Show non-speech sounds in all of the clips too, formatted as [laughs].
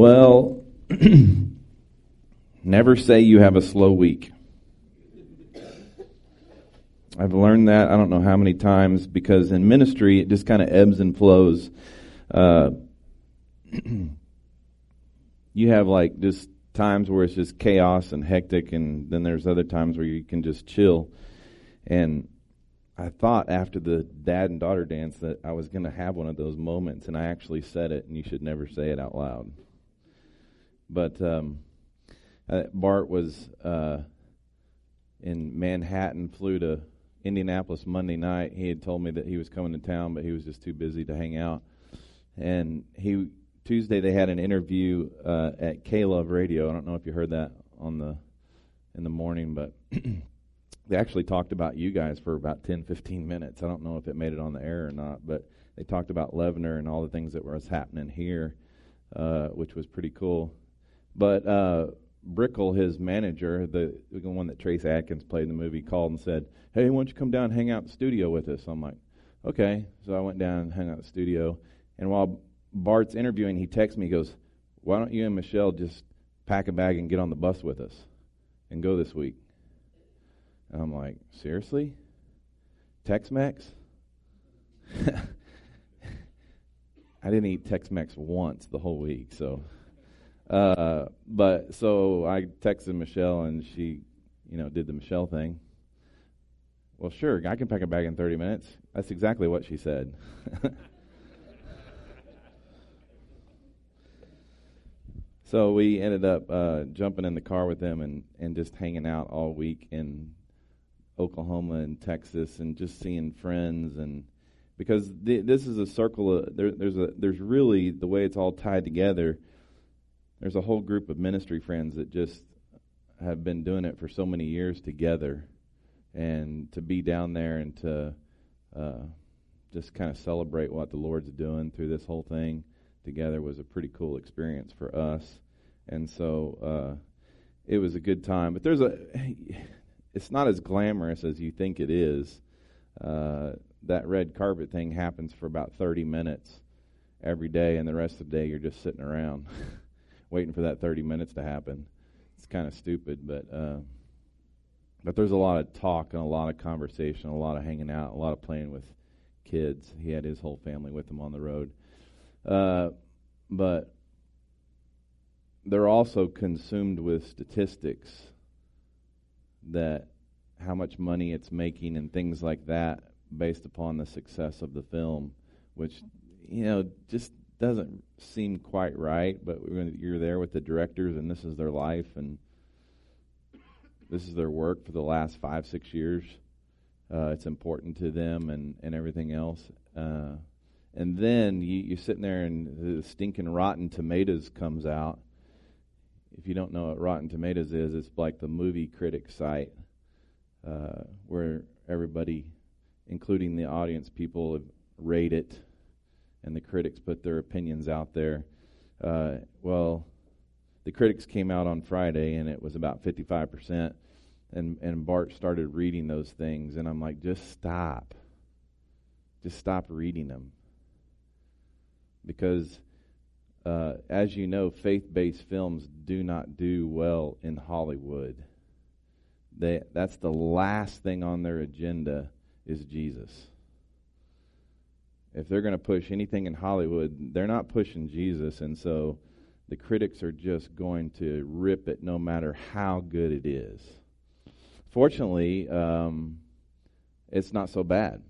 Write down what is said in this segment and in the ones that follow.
Well, [clears throat] never say you have a slow week. I've learned that I don't know how many times because in ministry it just kind of ebbs and flows. Uh, [clears throat] you have like just times where it's just chaos and hectic, and then there's other times where you can just chill. And I thought after the dad and daughter dance that I was going to have one of those moments, and I actually said it, and you should never say it out loud. But um, uh, Bart was uh, in Manhattan, flew to Indianapolis Monday night. He had told me that he was coming to town, but he was just too busy to hang out. And he Tuesday they had an interview uh, at K Love Radio. I don't know if you heard that on the in the morning, but [clears throat] they actually talked about you guys for about 10, 15 minutes. I don't know if it made it on the air or not, but they talked about Levener and all the things that was happening here, uh, which was pretty cool. But uh, Brickell, his manager, the, the one that Trace Adkins played in the movie, called and said, "Hey, why don't you come down and hang out in the studio with us?" I'm like, "Okay." So I went down and hung out in the studio, and while Bart's interviewing, he texts me, he goes, "Why don't you and Michelle just pack a bag and get on the bus with us and go this week?" And I'm like, seriously? Tex-Mex? [laughs] I didn't eat Tex-Mex once the whole week, so. Uh, but so I texted Michelle, and she, you know, did the Michelle thing. Well, sure, I can pack a bag in 30 minutes. That's exactly what she said. [laughs] so we ended up uh, jumping in the car with them and, and just hanging out all week in Oklahoma and Texas and just seeing friends and because th- this is a circle of there, there's a there's really the way it's all tied together there's a whole group of ministry friends that just have been doing it for so many years together. And to be down there and to uh, just kind of celebrate what the Lord's doing through this whole thing together was a pretty cool experience for us. And so uh, it was a good time. But there's a [sighs] it's not as glamorous as you think it is. Uh, that red carpet thing happens for about 30 minutes every day, and the rest of the day you're just sitting around [laughs] waiting for that 30 minutes to happen. It's kind of stupid, but uh, but there's a lot of talk and a lot of conversation, a lot of hanging out, a lot of playing with kids. He had his whole family with him on the road, uh, but they're also consumed with statistics that how much money it's making and things like that based upon the success of the film, which you know just doesn't seem quite right. But you're there with the directors, and this is their life, and this is their work for the last five, six years. Uh, it's important to them, and and everything else. Uh, and then you, you're sitting there, and the stinking rotten tomatoes comes out if you don't know what Rotten Tomatoes is, it's like the movie critic site uh, where everybody, including the audience people, rate it, and the critics put their opinions out there. Uh, well, the critics came out on Friday, and it was about 55%. And, and Bart started reading those things, and I'm like, just stop. Just stop reading them. Because uh, as you know, faith-based films do not do well in Hollywood. They, that's the last thing on their agenda is Jesus. If they're going to push anything in Hollywood, they're not pushing Jesus, and so the critics are just going to rip it no matter how good it is. Fortunately, um, it's not so bad.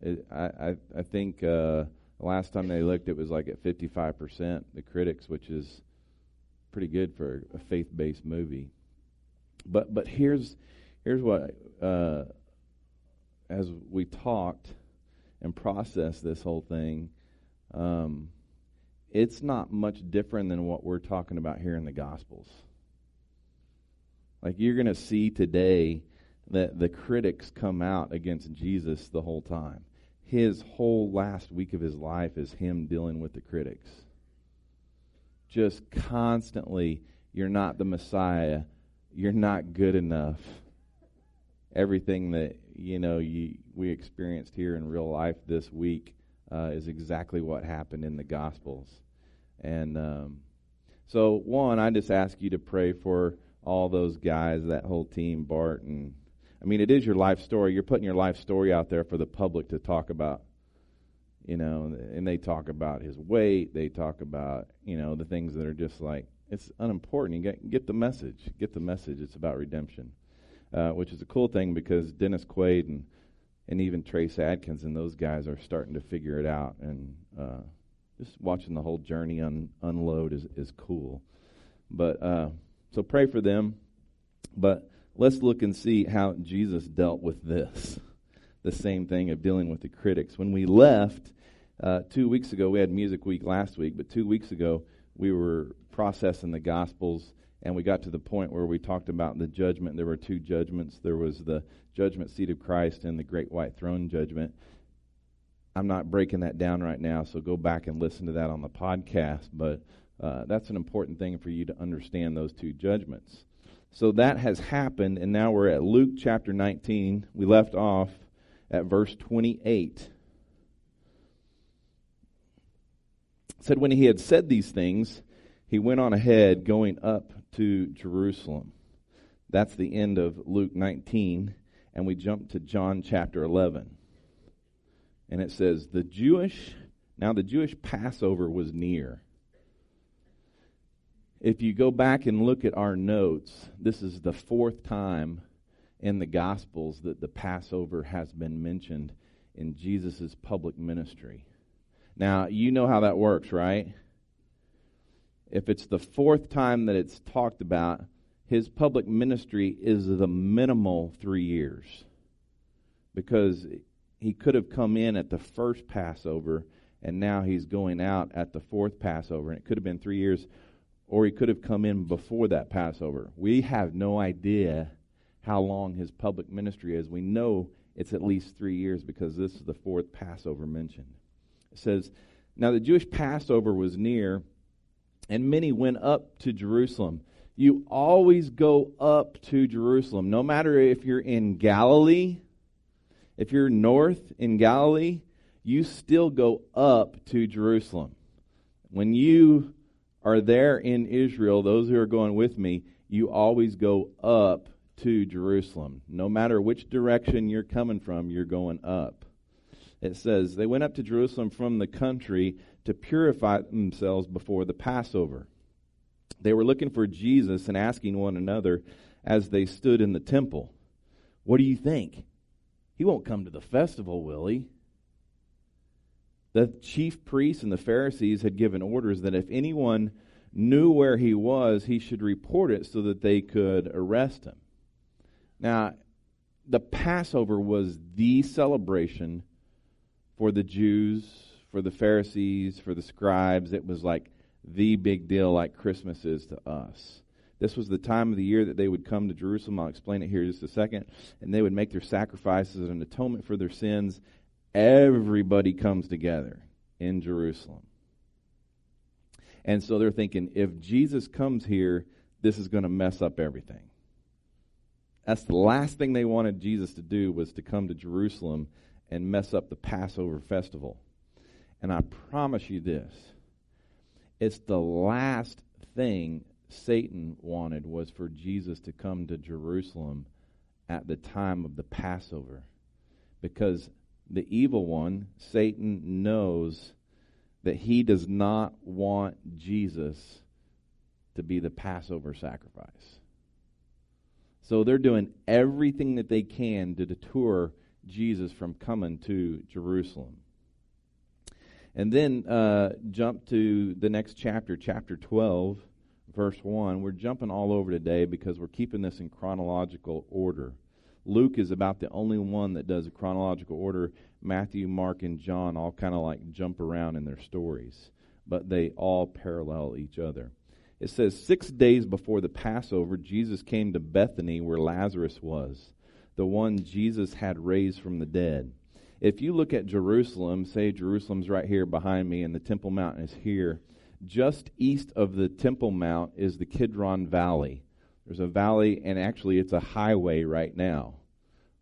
It, I, I, I think. Uh, last time they looked, it was like at 55%, the critics, which is pretty good for a faith-based movie. But but here's here's what uh, as we talked and process this whole thing, um, it's not much different than what we're talking about here in the Gospels. Like you're going to see today that the critics come out against Jesus the whole time his whole last week of his life is him dealing with the critics. Just constantly, you're not the Messiah. You're not good enough. Everything that you know you, we experienced here in real life this week uh, is exactly what happened in the Gospels, and um, So, one, I just ask you to pray for all those guys, that whole team, Bart. And I mean, it is your life story. You're putting your life story out there for the public to talk about. You know, and they talk about his weight. They talk about you know the things that are just like it's unimportant. You get get the message. Get the message. It's about redemption, uh, which is a cool thing because Dennis Quaid and and even Trace Adkins and those guys are starting to figure it out. And uh, just watching the whole journey un, unload is is cool. But uh, so pray for them. But let's look and see how Jesus dealt with this. The same thing of dealing with the critics. When we left uh, two weeks ago, we had Music Week last week, but two weeks ago we were processing the Gospels and we got to the point where we talked about the judgment. There were two judgments. There was the judgment seat of Christ and the great white throne judgment. I'm not breaking that down right now, so go back and listen to that on the podcast. But uh, that's an important thing for you to understand those two judgments. So that has happened, and now we're at Luke chapter 19. We left off at verse 28. It said, When he had said these things, he went on ahead, going up to Jerusalem. That's the end of Luke 19, and we jump to John chapter 11. And it says, The Jewish, now the Jewish Passover was near. If you go back and look at our notes, this is the fourth time in the Gospels that the Passover has been mentioned in Jesus' public ministry. Now, you know how that works, right? If it's the fourth time that it's talked about, his public ministry is the minimal three years. Because he could have come in at the first Passover, and now he's going out at the fourth Passover, and it could have been three years or he could have come in before that Passover. We have no idea how long his public ministry is. We know it's at least three years because this is the fourth Passover mentioned. It says, Now the Jewish Passover was near, and many went up to Jerusalem. You always go up to Jerusalem, no matter if you're in Galilee, if you're north in Galilee, you still go up to Jerusalem. When you are there in Israel, those who are going with me, you always go up to Jerusalem. No matter which direction you're coming from, you're going up. It says, They went up to Jerusalem from the country to purify themselves before the Passover. They were looking for Jesus and asking one another as they stood in the temple, What do you think? He won't come to the festival, will he? The chief priests and the Pharisees had given orders that if anyone knew where he was, he should report it so that they could arrest him. Now, the Passover was the celebration for the Jews, for the Pharisees, for the scribes. It was like the big deal, like Christmas is to us. This was the time of the year that they would come to Jerusalem. I'll explain it here just a second. And they would make their sacrifices and atonement for their sins everybody comes together in Jerusalem. And so they're thinking if Jesus comes here, this is going to mess up everything. That's the last thing they wanted Jesus to do was to come to Jerusalem and mess up the Passover festival. And I promise you this it's the last thing Satan wanted was for Jesus to come to Jerusalem at the time of the Passover. Because the evil one, Satan, knows that he does not want Jesus to be the Passover sacrifice. So they're doing everything that they can to deter Jesus from coming to Jerusalem. And then uh, jump to the next chapter, chapter 12, verse 1. We're jumping all over today because we're keeping this in chronological order. Luke is about the only one that does a chronological order. Matthew, Mark, and John all kind of like jump around in their stories, but they all parallel each other. It says, Six days before the Passover, Jesus came to Bethany where Lazarus was, the one Jesus had raised from the dead. If you look at Jerusalem, say Jerusalem's right here behind me and the Temple Mount is here, just east of the Temple Mount is the Kidron Valley. There's a valley, and actually, it's a highway right now.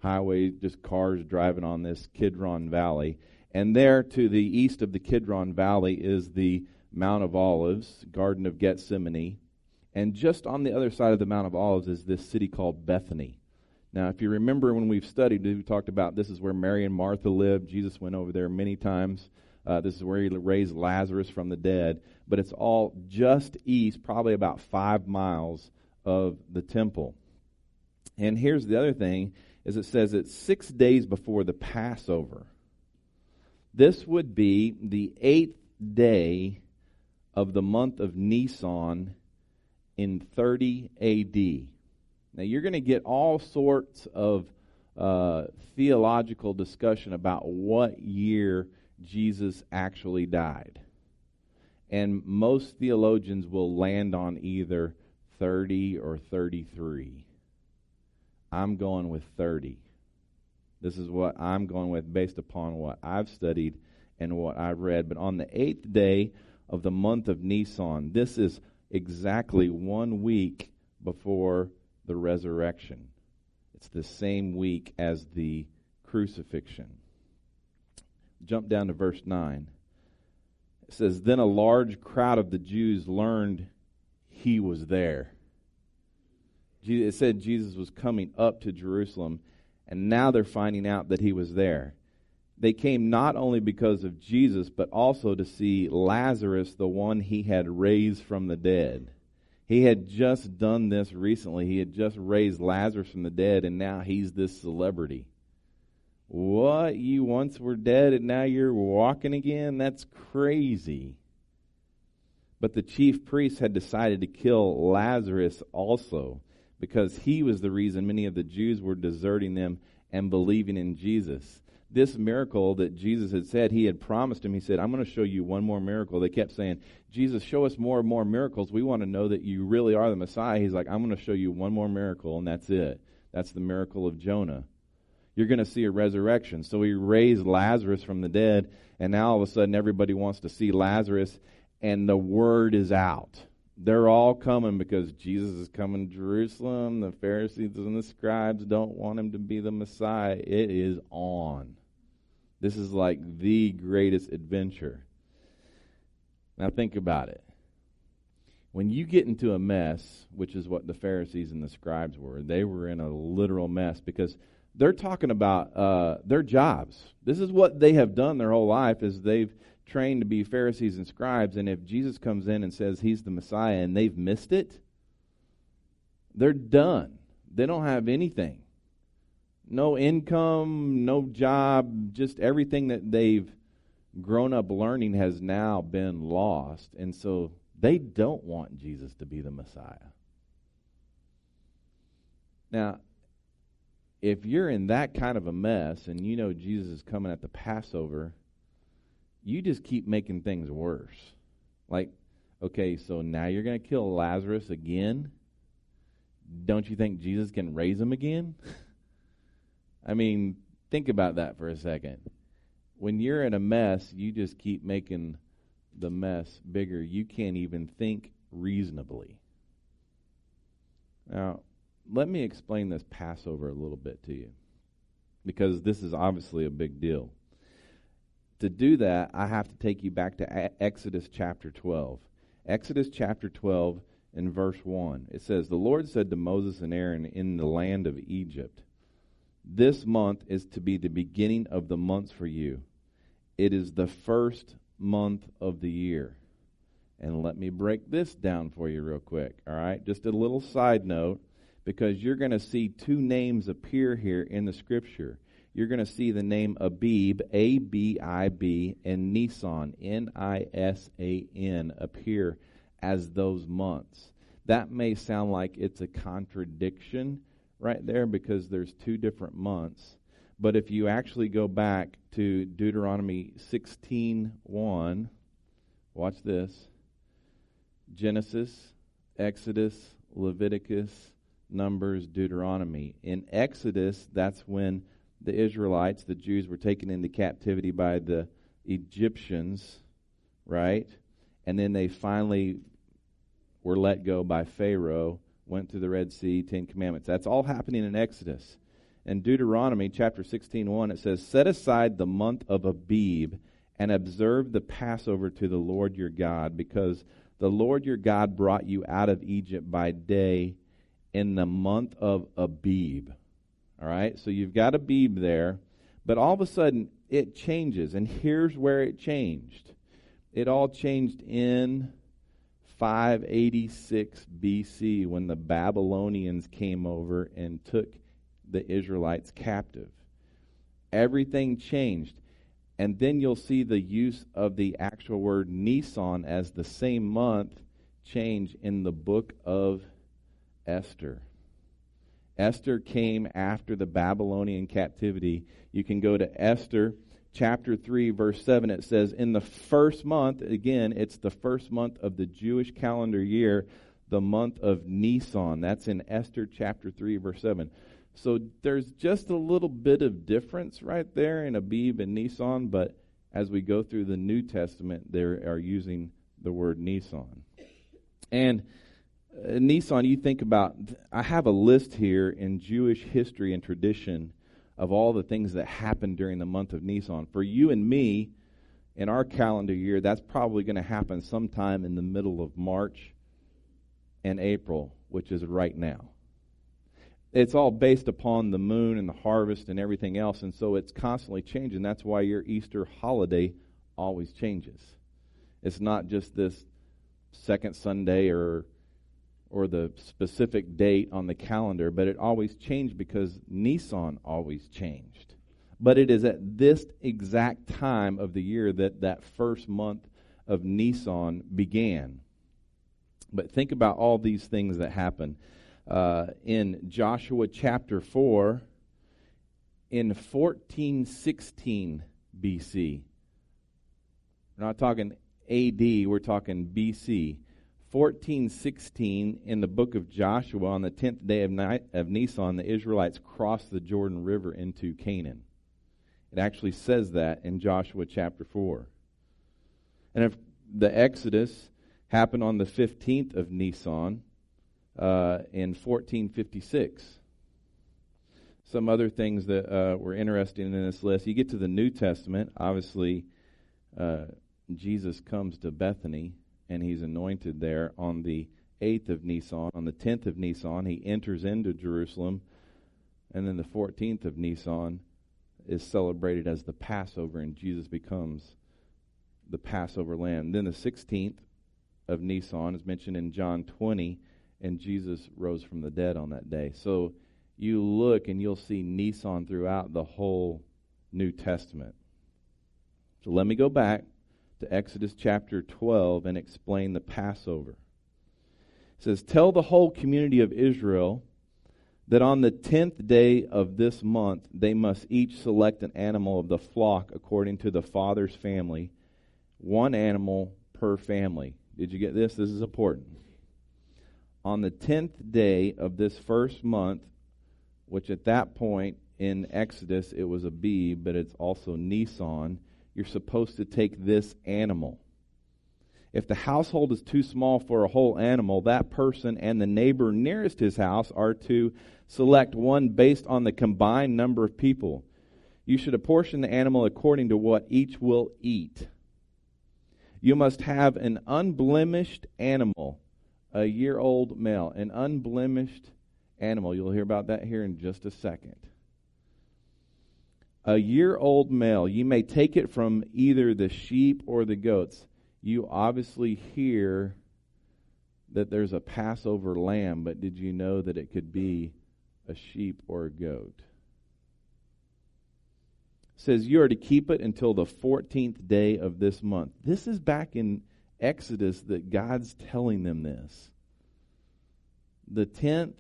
Highway, just cars driving on this Kidron Valley. And there to the east of the Kidron Valley is the Mount of Olives, Garden of Gethsemane. And just on the other side of the Mount of Olives is this city called Bethany. Now, if you remember when we've studied, we talked about this is where Mary and Martha lived. Jesus went over there many times. Uh, this is where he raised Lazarus from the dead. But it's all just east, probably about five miles of the temple. And here's the other thing is it says it's six days before the Passover. This would be the eighth day of the month of Nisan in 30 AD. Now, you're going to get all sorts of uh, theological discussion about what year Jesus actually died. And most theologians will land on either 30 or 33. I'm going with 30. This is what I'm going with based upon what I've studied and what I've read. But on the eighth day of the month of Nisan, this is exactly one week before the resurrection. It's the same week as the crucifixion. Jump down to verse 9. It says, Then a large crowd of the Jews learned he was there. It said Jesus was coming up to Jerusalem, and now they're finding out that he was there. They came not only because of Jesus, but also to see Lazarus, the one he had raised from the dead. He had just done this recently. He had just raised Lazarus from the dead, and now he's this celebrity. What? You once were dead and now you're walking again? That's crazy. But the chief priests had decided to kill Lazarus also because he was the reason many of the Jews were deserting them and believing in Jesus. This miracle that Jesus had said, he had promised him, he said, I'm going to show you one more miracle. They kept saying, Jesus, show us more and more miracles. We want to know that you really are the Messiah. He's like, I'm going to show you one more miracle, and that's it. That's the miracle of Jonah. You're going to see a resurrection. So he raised Lazarus from the dead, and now all of a sudden everybody wants to see Lazarus, and the word is out they're all coming because Jesus is coming to Jerusalem. The Pharisees and the scribes don't want him to be the Messiah. It is on. This is like the greatest adventure. Now, think about it. When you get into a mess, which is what the Pharisees and the scribes were, they were in a literal mess because they're talking about uh, their jobs. This is what they have done their whole life is they've trained to be Pharisees and scribes, and if Jesus comes in and says he's the Messiah and they've missed it, they're done. They don't have anything. No income, no job, just everything that they've grown up learning has now been lost. And so they don't want Jesus to be the Messiah. Now, if you're in that kind of a mess and you know Jesus is coming at the Passover, you just keep making things worse. Like, okay, so now you're going to kill Lazarus again? Don't you think Jesus can raise him again? [laughs] I mean, think about that for a second. When you're in a mess, you just keep making the mess bigger. You can't even think reasonably. Now, let me explain this Passover a little bit to you because this is obviously a big deal to do that, I have to take you back to Exodus chapter 12. Exodus chapter 12 in verse 1. It says, The Lord said to Moses and Aaron in the land of Egypt, This month is to be the beginning of the months for you. It is the first month of the year. And let me break this down for you real quick, all right? Just a little side note, because you're going to see two names appear here in the scripture you're going to see the name Abib, A B I B, and Nisan, N I S A N, appear as those months. That may sound like it's a contradiction right there because there's two different months. But if you actually go back to Deuteronomy 16:1, watch this. Genesis, Exodus, Leviticus, Numbers, Deuteronomy. In Exodus, that's when the Israelites, the Jews, were taken into captivity by the Egyptians, right? And then they finally were let go by Pharaoh, went through the Red Sea, Ten Commandments. That's all happening in Exodus. In Deuteronomy chapter 16, 1, it says, Set aside the month of Abib and observe the Passover to the Lord your God, because the Lord your God brought you out of Egypt by day in the month of Abib. All right, so you've got Abib there, but all of a sudden it changes, and here's where it changed. It all changed in 586 BC when the Babylonians came over and took the Israelites captive. Everything changed. And then you'll see the use of the actual word Nisan as the same month change in the book of Esther. Esther came after the Babylonian captivity. You can go to Esther chapter 3, verse 7. It says, In the first month, again, it's the first month of the Jewish calendar year, the month of Nisan. That's in Esther chapter 3, verse 7. So there's just a little bit of difference right there in Abib and Nisan, but as we go through the New Testament, they are using the word Nisan. And uh, Nisan, you think about, I have a list here in Jewish history and tradition of all the things that happened during the month of Nisan. For you and me, in our calendar year, that's probably going to happen sometime in the middle of March and April, which is right now it's all based upon the moon and the harvest and everything else, and so it's constantly changing. That's why your Easter holiday always changes. It's not just this second Sunday or or the specific date on the calendar, but it always changed because Nisan always changed. But it is at this exact time of the year that that first month of Nisan began. But think about all these things that happen uh, in Joshua chapter 4 in 1416 BC. We're not talking AD, we're talking BC. 1416 in the book of Joshua on the 10th day of, night, of Nisan, the Israelites crossed the Jordan River into Canaan. It actually says that in Joshua chapter 4. And if the Exodus happened on the 15th of Nisan, uh, in 1456. Some other things that uh, were interesting in this list. You get to the New Testament, obviously, uh, Jesus comes to Bethany and he's anointed there on the 8th of Nisan. On the 10th of Nisan, he enters into Jerusalem. And then the 14th of Nisan is celebrated as the Passover, and Jesus becomes the Passover lamb. Then the 16th of Nisan is mentioned in John 20 and Jesus rose from the dead on that day. So you look and you'll see Nisan throughout the whole New Testament. So let me go back to Exodus chapter 12 and explain the Passover. It says, Tell the whole community of Israel that on the tenth day of this month they must each select an animal of the flock according to the father's family, one animal per family. Did you get this? This is important on the tenth day of this first month, which at that point in Exodus it was Abib, but it's also Nisan, you're supposed to take this animal. If the household is too small for a whole animal, that person and the neighbor nearest his house are to select one based on the combined number of people. You should apportion the animal according to what each will eat. You must have an unblemished animal a year old male, an unblemished animal. You'll hear about that here in just a second. A year old male, you may take it from either the sheep or the goats. You obviously hear that there's a Passover lamb, but did you know that it could be a sheep or a goat? It says you are to keep it until the 14th day of this month. This is back in Exodus that God's telling them this. The 10th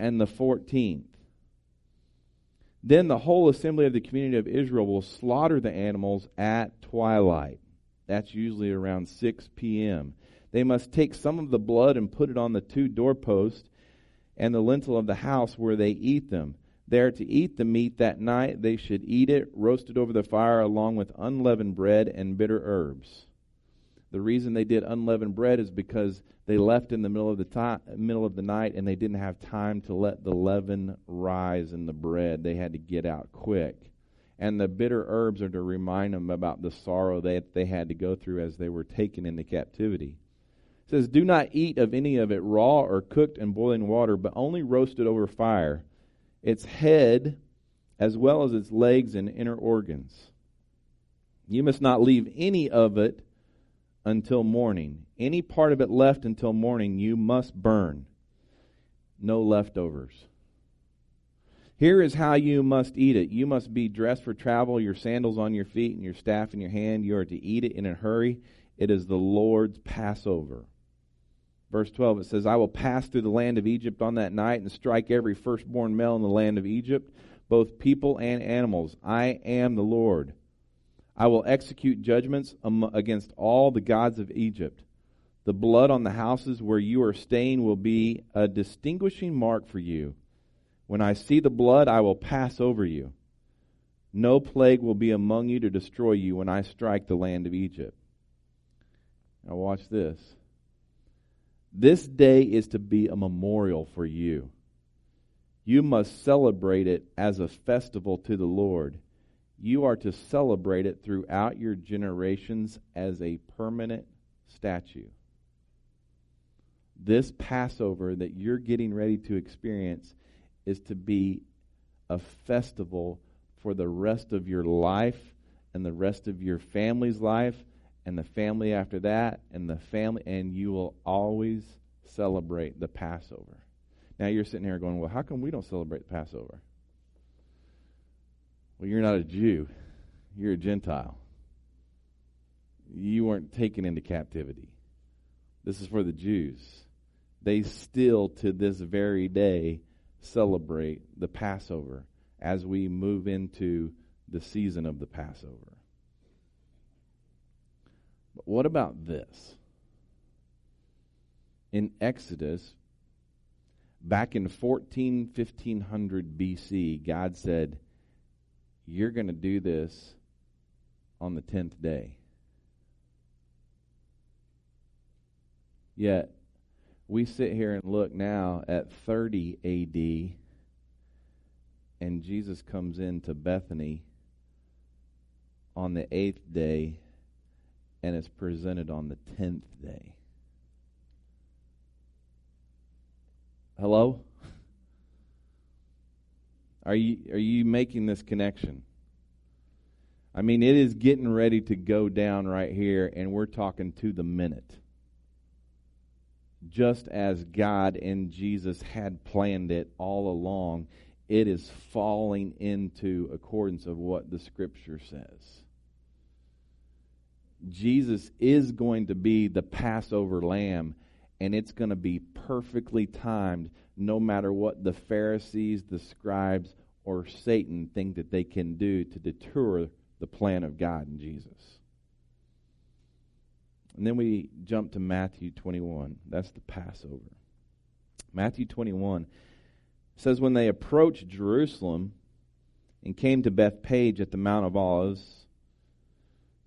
and the 14th. Then the whole assembly of the community of Israel will slaughter the animals at twilight. That's usually around 6 p.m. They must take some of the blood and put it on the two doorposts and the lintel of the house where they eat them. They are to eat the meat that night. They should eat it roasted over the fire along with unleavened bread and bitter herbs. The reason they did unleavened bread is because they left in the middle of the time, middle of the night and they didn't have time to let the leaven rise in the bread. They had to get out quick. and the bitter herbs are to remind them about the sorrow that they had to go through as they were taken into captivity. It says, Do not eat of any of it raw or cooked in boiling water, but only roasted over fire, its head as well as its legs and inner organs. You must not leave any of it until morning. Any part of it left until morning, you must burn. No leftovers. Here is how you must eat it. You must be dressed for travel, your sandals on your feet, and your staff in your hand. You are to eat it in a hurry. It is the Lord's Passover. Verse 12, it says, I will pass through the land of Egypt on that night and strike every firstborn male in the land of Egypt, both people and animals. I am the Lord. I will execute judgments against all the gods of Egypt. The blood on the houses where you are staying will be a distinguishing mark for you. When I see the blood, I will pass over you. No plague will be among you to destroy you when I strike the land of Egypt. Now, watch this. This day is to be a memorial for you. You must celebrate it as a festival to the Lord. You are to celebrate it throughout your generations as a permanent statue. This Passover that you're getting ready to experience is to be a festival for the rest of your life and the rest of your family's life and the family after that and the family and you will always celebrate the Passover. Now you're sitting here going, "Well, how come we don't celebrate the Passover?" Well, you're not a Jew. You're a Gentile. You weren't taken into captivity. This is for the Jews. They still to this very day celebrate the Passover as we move into the season of the Passover. But what about this? In Exodus, back in 14, 1500 BC, God said, You're going to do this on the 10th day. Yet, we sit here and look now at 30 AD, and Jesus comes into Bethany on the eighth day and is presented on the tenth day. Hello? Are you are you making this connection? I mean, it is getting ready to go down right here, and we're talking to the minute just as God and Jesus had planned it all along, it is falling into accordance of what the scripture says. Jesus is going to be the Passover lamb, and it's going to be perfectly timed no matter what the Pharisees, the scribes, or Satan think that they can do to deter the plan of God in Jesus. And then we jump to Matthew 21. That's the Passover. Matthew 21 says, When they approached Jerusalem and came to Bethphage at the Mount of Olives,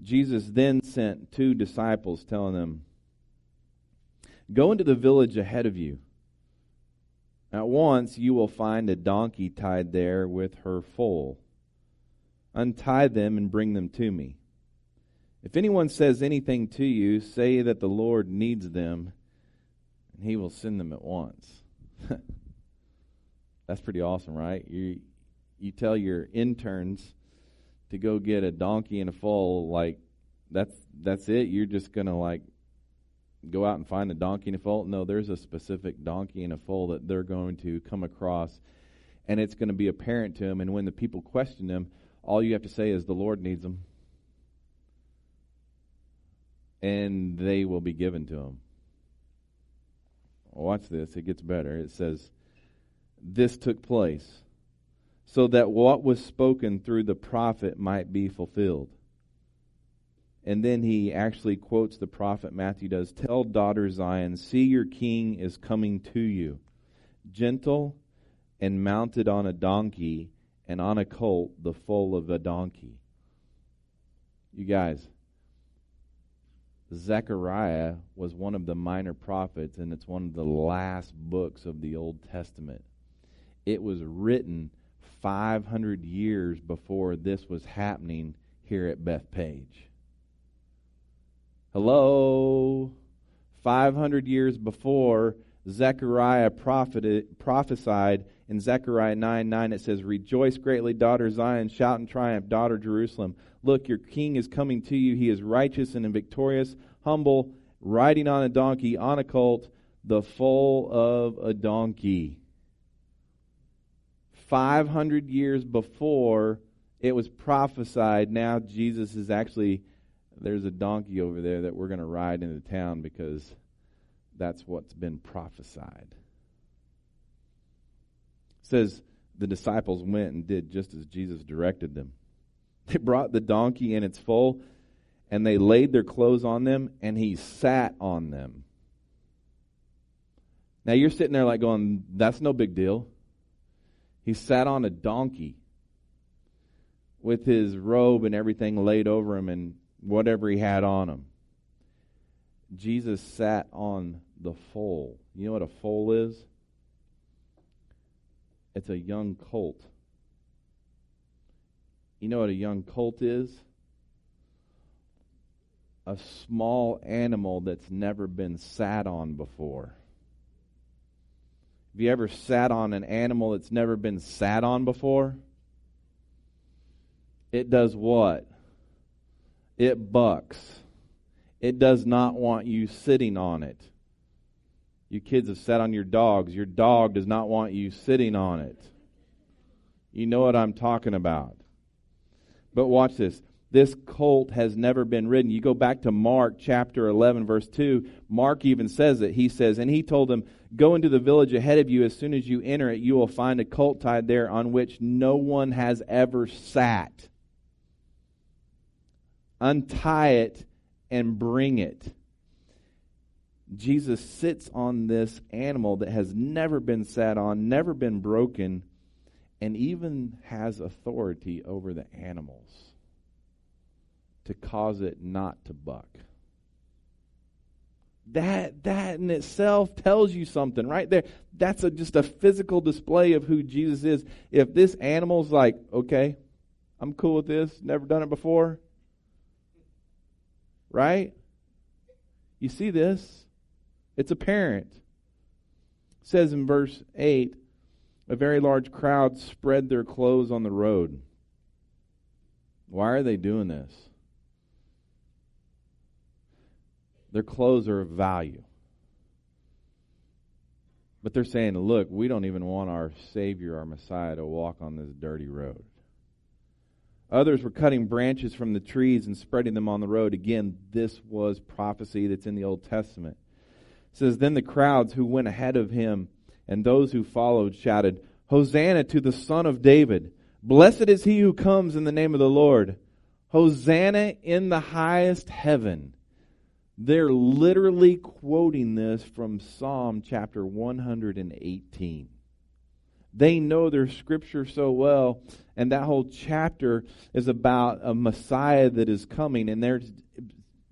Jesus then sent two disciples, telling them, Go into the village ahead of you. At once you will find a donkey tied there with her foal. Untie them and bring them to me. If anyone says anything to you, say that the Lord needs them, and he will send them at once. [laughs] That's pretty awesome, right? You you tell your interns to go get a donkey and a foal, like that's that's it. You're just gonna like go out and find a donkey and a foal. No, there's a specific donkey and a foal that they're going to come across, and it's going to be apparent to them. And when the people question them, all you have to say is, "The Lord needs them." and they will be given to him. Watch this, it gets better. It says, This took place so that what was spoken through the prophet might be fulfilled. And then he actually quotes the prophet, Matthew does Tell daughter Zion, see your king is coming to you, gentle and mounted on a donkey, and on a colt, the foal of a donkey. You guys, Zechariah was one of the minor prophets, and it's one of the last books of the Old Testament. It was written 500 years before this was happening here at Bethphage. Hello? 500 years before Zechariah prophesied in Zechariah 9 9, it says, Rejoice greatly, daughter Zion, shout in triumph, daughter Jerusalem. Look, your king is coming to you. He is righteous and victorious, humble, riding on a donkey, on a colt, the foal of a donkey. 500 years before it was prophesied, now Jesus is actually, there's a donkey over there that we're going to ride into town because that's what's been prophesied. It says the disciples went and did just as Jesus directed them. [laughs] They brought the donkey and its foal, and they laid their clothes on them, and he sat on them. Now you're sitting there like going, that's no big deal. He sat on a donkey with his robe and everything laid over him and whatever he had on him. Jesus sat on the foal. You know what a foal is? It's a young colt. You know what a young colt is? A small animal that's never been sat on before. Have you ever sat on an animal that's never been sat on before? It does what? It bucks. It does not want you sitting on it. You kids have sat on your dogs. Your dog does not want you sitting on it. You know what I'm talking about. But watch this. This colt has never been ridden. You go back to Mark chapter 11, verse 2. Mark even says it. He says, And he told them, Go into the village ahead of you. As soon as you enter it, you will find a colt tied there on which no one has ever sat. Untie it and bring it. Jesus sits on this animal that has never been sat on, never been broken, and even has authority over the animals to cause it not to buck. That that in itself tells you something right there. That's a, just a physical display of who Jesus is. If this animal's like, okay, I'm cool with this, never done it before, right? You see this? It's apparent. It says in verse 8 a very large crowd spread their clothes on the road. Why are they doing this? Their clothes are of value. But they're saying, look, we don't even want our Savior, our Messiah, to walk on this dirty road. Others were cutting branches from the trees and spreading them on the road. Again, this was prophecy that's in the Old Testament. It says, Then the crowds who went ahead of him and those who followed shouted, Hosanna to the Son of David! Blessed is he who comes in the name of the Lord! Hosanna in the highest heaven! They're literally quoting this from Psalm chapter 118. They know their scripture so well, and that whole chapter is about a Messiah that is coming, and they're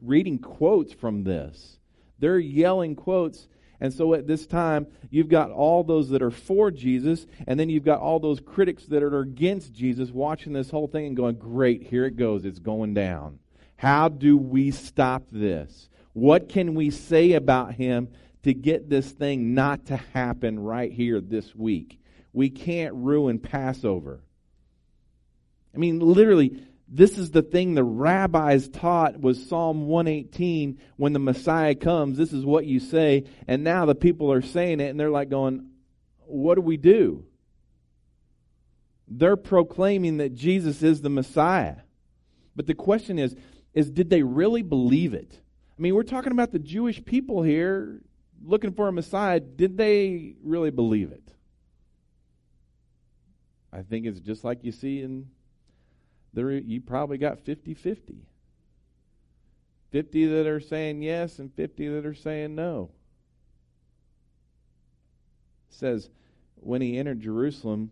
reading quotes from this. They're yelling quotes. And so at this time, you've got all those that are for Jesus, and then you've got all those critics that are against Jesus watching this whole thing and going, Great, here it goes. It's going down. How do we stop this? What can we say about him to get this thing not to happen right here this week? We can't ruin Passover. I mean, literally, this is the thing the rabbis taught was Psalm 118 when the Messiah comes. This is what you say. And now the people are saying it and they're like going, what do we do? They're proclaiming that Jesus is the Messiah. But the question is, is did they really believe it? I mean, we're talking about the Jewish people here looking for a Messiah. Did they really believe it? I think it's just like you see in there you probably got 50 50. 50 that are saying yes and 50 that are saying no. It says, when he entered Jerusalem,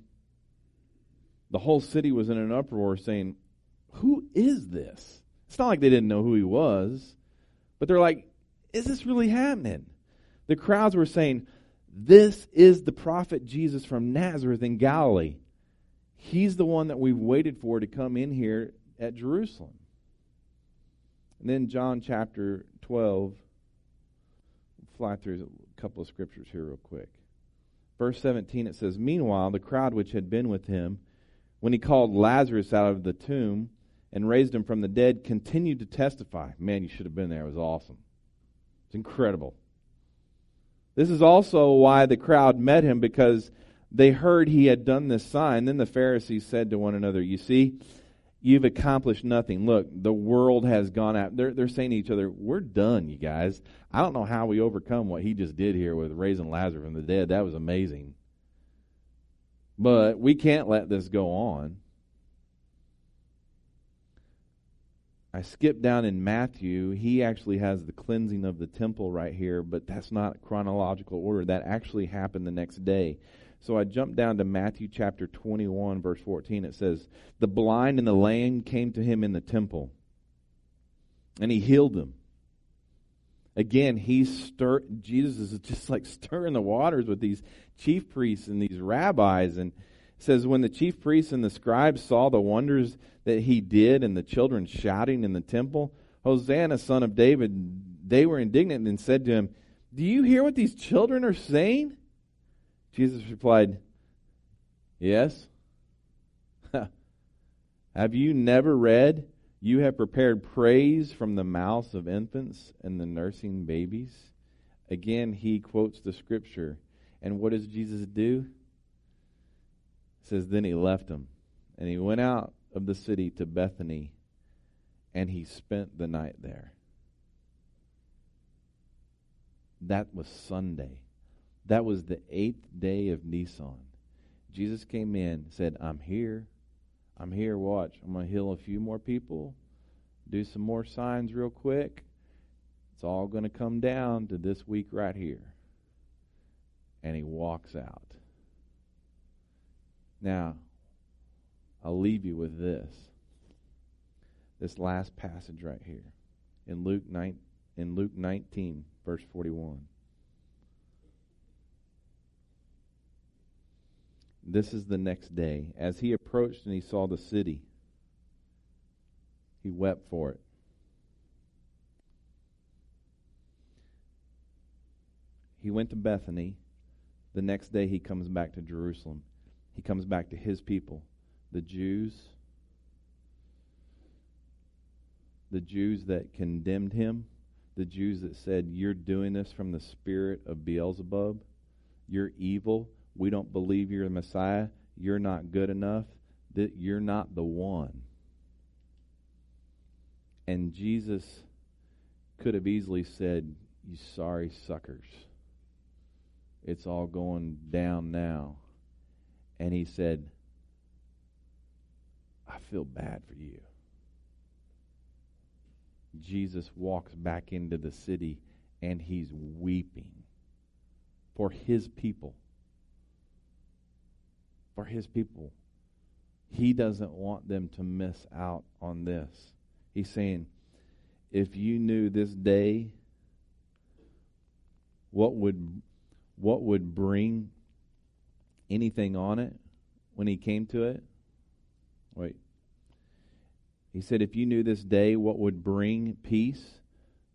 the whole city was in an uproar saying, Who is this? It's not like they didn't know who he was, but they're like, Is this really happening? The crowds were saying, This is the prophet Jesus from Nazareth in Galilee. He's the one that we've waited for to come in here at Jerusalem. And then John chapter 12, fly through a couple of scriptures here real quick. Verse 17 it says, Meanwhile, the crowd which had been with him, when he called Lazarus out of the tomb and raised him from the dead, continued to testify. Man, you should have been there. It was awesome. It's incredible. This is also why the crowd met him because they heard he had done this sign. Then the Pharisees said to one another, You see, you've accomplished nothing. Look, the world has gone out. They're, they're saying to each other, We're done, you guys. I don't know how we overcome what he just did here with raising Lazarus from the dead. That was amazing. But we can't let this go on. I skip down in Matthew. He actually has the cleansing of the temple right here, but that's not chronological order. That actually happened the next day. So I jumped down to Matthew chapter 21, verse 14. It says, The blind and the lame came to him in the temple, and he healed them. Again, he's stir Jesus is just like stirring the waters with these chief priests and these rabbis. And says, When the chief priests and the scribes saw the wonders that he did and the children shouting in the temple, Hosanna, son of David, they were indignant and said to him, Do you hear what these children are saying? Jesus replied, Yes. [laughs] have you never read, You have prepared praise from the mouths of infants and the nursing babies? Again, he quotes the scripture. And what does Jesus do? It says, Then he left him, and he went out of the city to Bethany, and he spent the night there. That was Sunday. That was the eighth day of Nisan. Jesus came in, said, I'm here. I'm here. Watch. I'm going to heal a few more people, do some more signs real quick. It's all going to come down to this week right here. And he walks out. Now, I'll leave you with this. This last passage right here in Luke 9, in Luke 19 verse 41. This is the next day. As he approached and he saw the city, he wept for it. He went to Bethany. The next day he comes back to Jerusalem. He comes back to his people, the Jews, the Jews that condemned him, the Jews that said, You're doing this from the spirit of Beelzebub. You're evil. We don't believe you're the Messiah. You're not good enough. That you're not the one. And Jesus could have easily said, You sorry suckers. It's all going down now. And he said, I feel bad for you. Jesus walks back into the city and he's weeping for his people for his people. He doesn't want them to miss out on this. He's saying, if you knew this day what would what would bring anything on it when he came to it? Wait. He said, if you knew this day what would bring peace,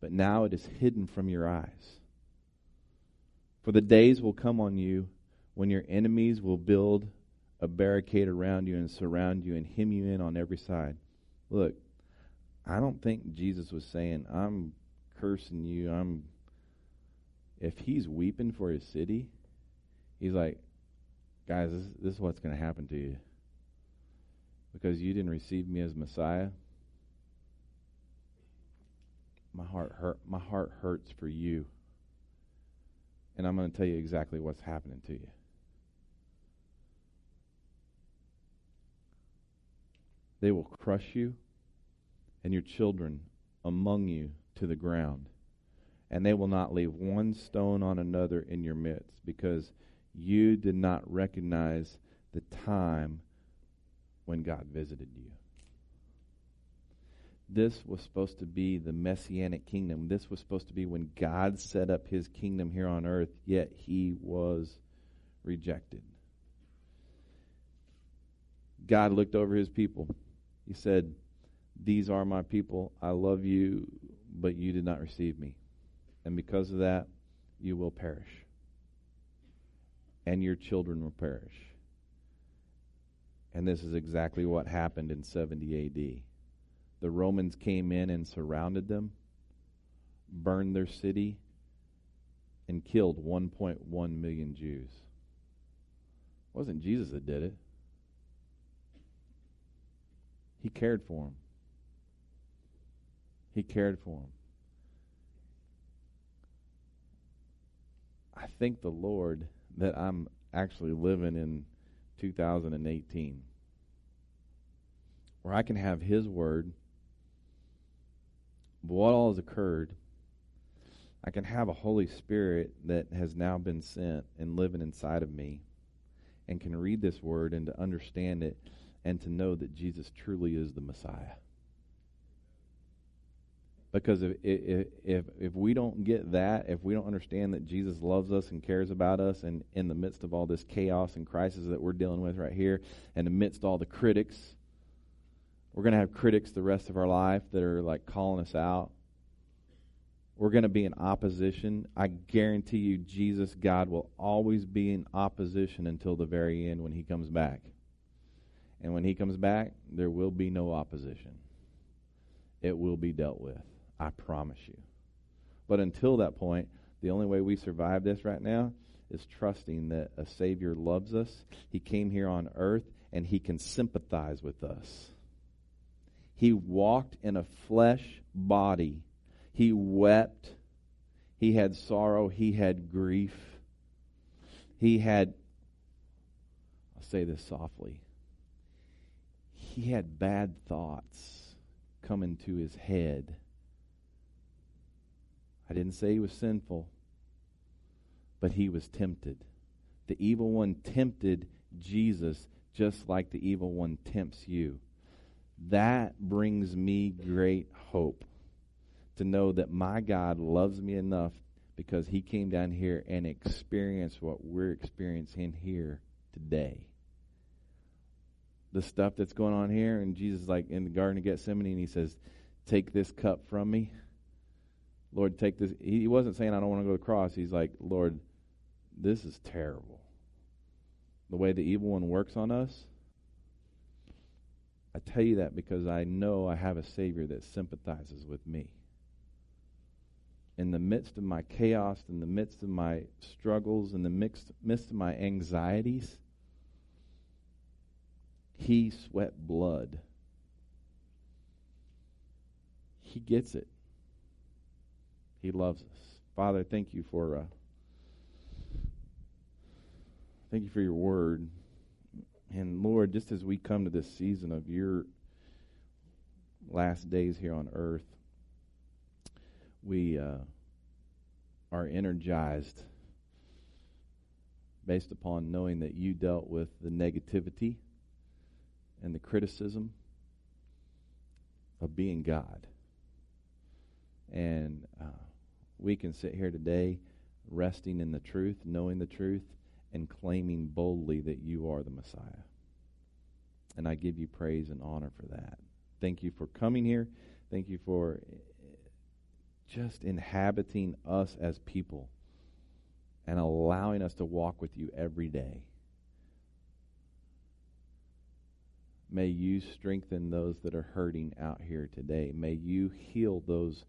but now it is hidden from your eyes. For the days will come on you when your enemies will build a barricade around you and surround you and hem you in on every side. Look, I don't think Jesus was saying, I'm cursing you. I'm if he's weeping for his city, he's like, guys, this, this is what's going to happen to you. Because you didn't receive me as Messiah. My heart hurt my heart hurts for you. And I'm going to tell you exactly what's happening to you. They will crush you and your children among you to the ground. And they will not leave one stone on another in your midst, because you did not recognize the time when God visited you. This was supposed to be the messianic kingdom. This was supposed to be when God set up his kingdom here on earth, yet he was rejected. God looked over his people. He said, These are my people. I love you, but you did not receive me. And because of that, you will perish. And your children will perish. And this is exactly what happened in 70 AD. The Romans came in and surrounded them, burned their city, and killed 1.1 million Jews. It wasn't Jesus that did it. He cared for him. He cared for him. I thank the Lord that I'm actually living in 2018 where I can have His Word, what all has occurred. I can have a Holy Spirit that has now been sent and living inside of me and can read this Word and to understand it and to know that Jesus truly is the Messiah. Because if, if, if, if we don't get that, if we don't understand that Jesus loves us and cares about us, and in the midst of all this chaos and crisis that we're dealing with right here, and amidst all the critics, we're going to have critics the rest of our life that are like calling us out. We're going to be in opposition. I guarantee you, Jesus, God, will always be in opposition until the very end when He comes back. And when He comes back, there will be no opposition. It will be dealt with. I promise you. But until that point, the only way we survive this right now is trusting that a Savior loves us. He came here on earth and He can sympathize with us. He walked in a flesh body. He wept. He had sorrow. He had grief. He had, I'll say this softly, he had bad thoughts come into his head I didn't say he was sinful, but he was tempted. The evil one tempted Jesus just like the evil one tempts you. That brings me great hope to know that my God loves me enough because he came down here and experienced what we're experiencing here today. The stuff that's going on here, and Jesus, is like in the Garden of Gethsemane, and he says, Take this cup from me. Lord, take this. He wasn't saying, I don't want to go to the cross. He's like, Lord, this is terrible. The way the evil one works on us. I tell you that because I know I have a Savior that sympathizes with me. In the midst of my chaos, in the midst of my struggles, in the midst, midst of my anxieties, He sweat blood. He gets it. He loves us. Father, thank you for uh, thank you for your word. And Lord, just as we come to this season of your last days here on earth, we uh, are energized based upon knowing that you dealt with the negativity and the criticism of being God. And uh, we can sit here today resting in the truth, knowing the truth, and claiming boldly that you are the Messiah. And I give you praise and honor for that. Thank you for coming here. Thank you for just inhabiting us as people and allowing us to walk with you every day. May you strengthen those that are hurting out here today. May you heal those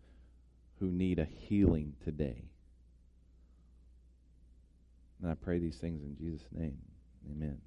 who need a healing today. And I pray these things in Jesus' name. Amen.